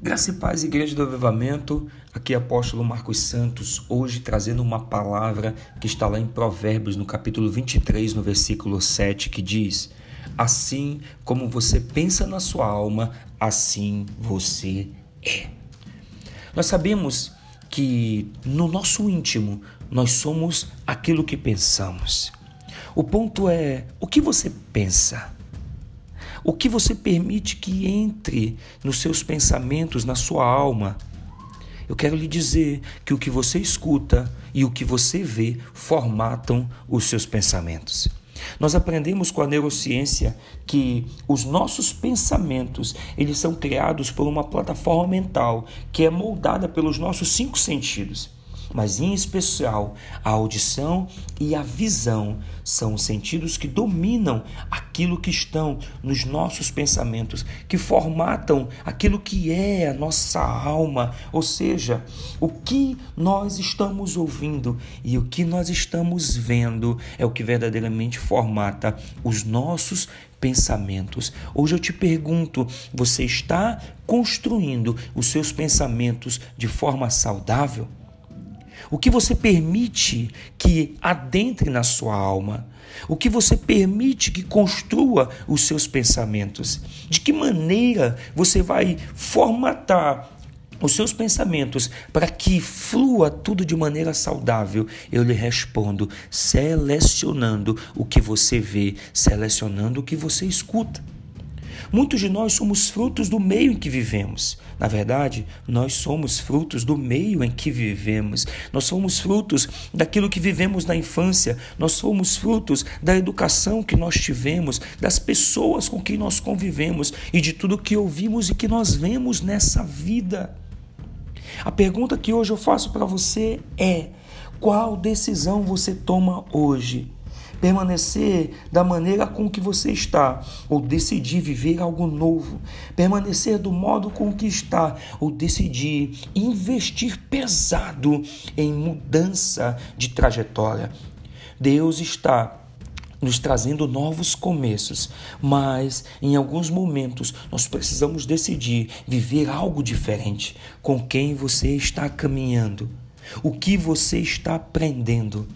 Graça e paz, Igreja do Avivamento. Aqui é apóstolo Marcos Santos, hoje trazendo uma palavra que está lá em Provérbios, no capítulo 23, no versículo 7, que diz: Assim como você pensa na sua alma, assim você é. Nós sabemos que no nosso íntimo nós somos aquilo que pensamos. O ponto é o que você pensa. O que você permite que entre nos seus pensamentos, na sua alma? Eu quero lhe dizer que o que você escuta e o que você vê formatam os seus pensamentos. Nós aprendemos com a neurociência que os nossos pensamentos, eles são criados por uma plataforma mental que é moldada pelos nossos cinco sentidos mas em especial a audição e a visão são os sentidos que dominam aquilo que estão nos nossos pensamentos, que formatam aquilo que é a nossa alma, ou seja, o que nós estamos ouvindo e o que nós estamos vendo é o que verdadeiramente formata os nossos pensamentos. Hoje eu te pergunto: você está construindo os seus pensamentos de forma saudável? O que você permite que adentre na sua alma? O que você permite que construa os seus pensamentos? De que maneira você vai formatar os seus pensamentos para que flua tudo de maneira saudável? Eu lhe respondo: selecionando o que você vê, selecionando o que você escuta. Muitos de nós somos frutos do meio em que vivemos. Na verdade, nós somos frutos do meio em que vivemos. Nós somos frutos daquilo que vivemos na infância. Nós somos frutos da educação que nós tivemos, das pessoas com quem nós convivemos e de tudo que ouvimos e que nós vemos nessa vida. A pergunta que hoje eu faço para você é: qual decisão você toma hoje? Permanecer da maneira com que você está, ou decidir viver algo novo, permanecer do modo com que está, ou decidir investir pesado em mudança de trajetória. Deus está nos trazendo novos começos, mas em alguns momentos nós precisamos decidir viver algo diferente. Com quem você está caminhando? O que você está aprendendo?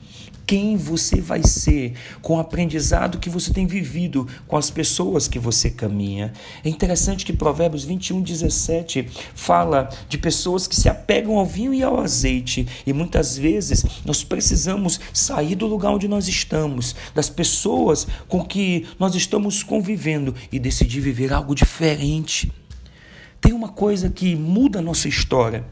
Quem você vai ser, com o aprendizado que você tem vivido com as pessoas que você caminha. É interessante que Provérbios 21, 17 fala de pessoas que se apegam ao vinho e ao azeite, e muitas vezes nós precisamos sair do lugar onde nós estamos, das pessoas com que nós estamos convivendo e decidir viver algo diferente. Tem uma coisa que muda a nossa história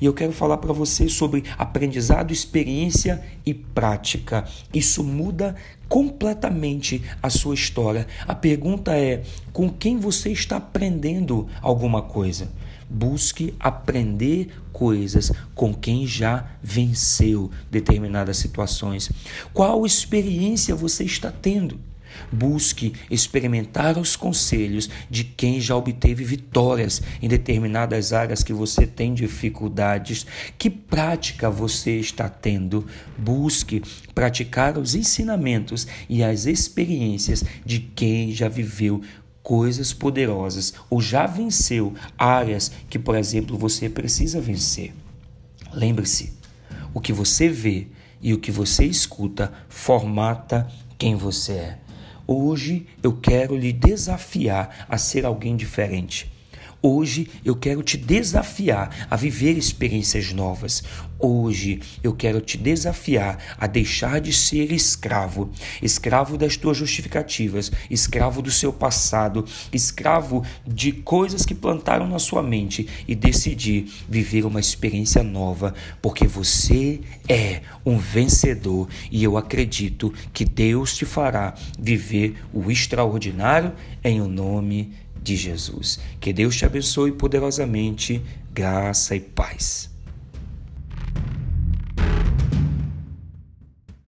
e eu quero falar para você sobre aprendizado, experiência e prática. Isso muda completamente a sua história. A pergunta é: com quem você está aprendendo alguma coisa? Busque aprender coisas com quem já venceu determinadas situações. Qual experiência você está tendo? Busque experimentar os conselhos de quem já obteve vitórias em determinadas áreas que você tem dificuldades. Que prática você está tendo? Busque praticar os ensinamentos e as experiências de quem já viveu coisas poderosas ou já venceu áreas que, por exemplo, você precisa vencer. Lembre-se, o que você vê e o que você escuta formata quem você é. Hoje eu quero lhe desafiar a ser alguém diferente. Hoje eu quero te desafiar a viver experiências novas. Hoje eu quero te desafiar a deixar de ser escravo, escravo das tuas justificativas, escravo do seu passado, escravo de coisas que plantaram na sua mente e decidir viver uma experiência nova, porque você é um vencedor e eu acredito que Deus te fará viver o extraordinário em o nome de Jesus. Que Deus te abençoe poderosamente, graça e paz.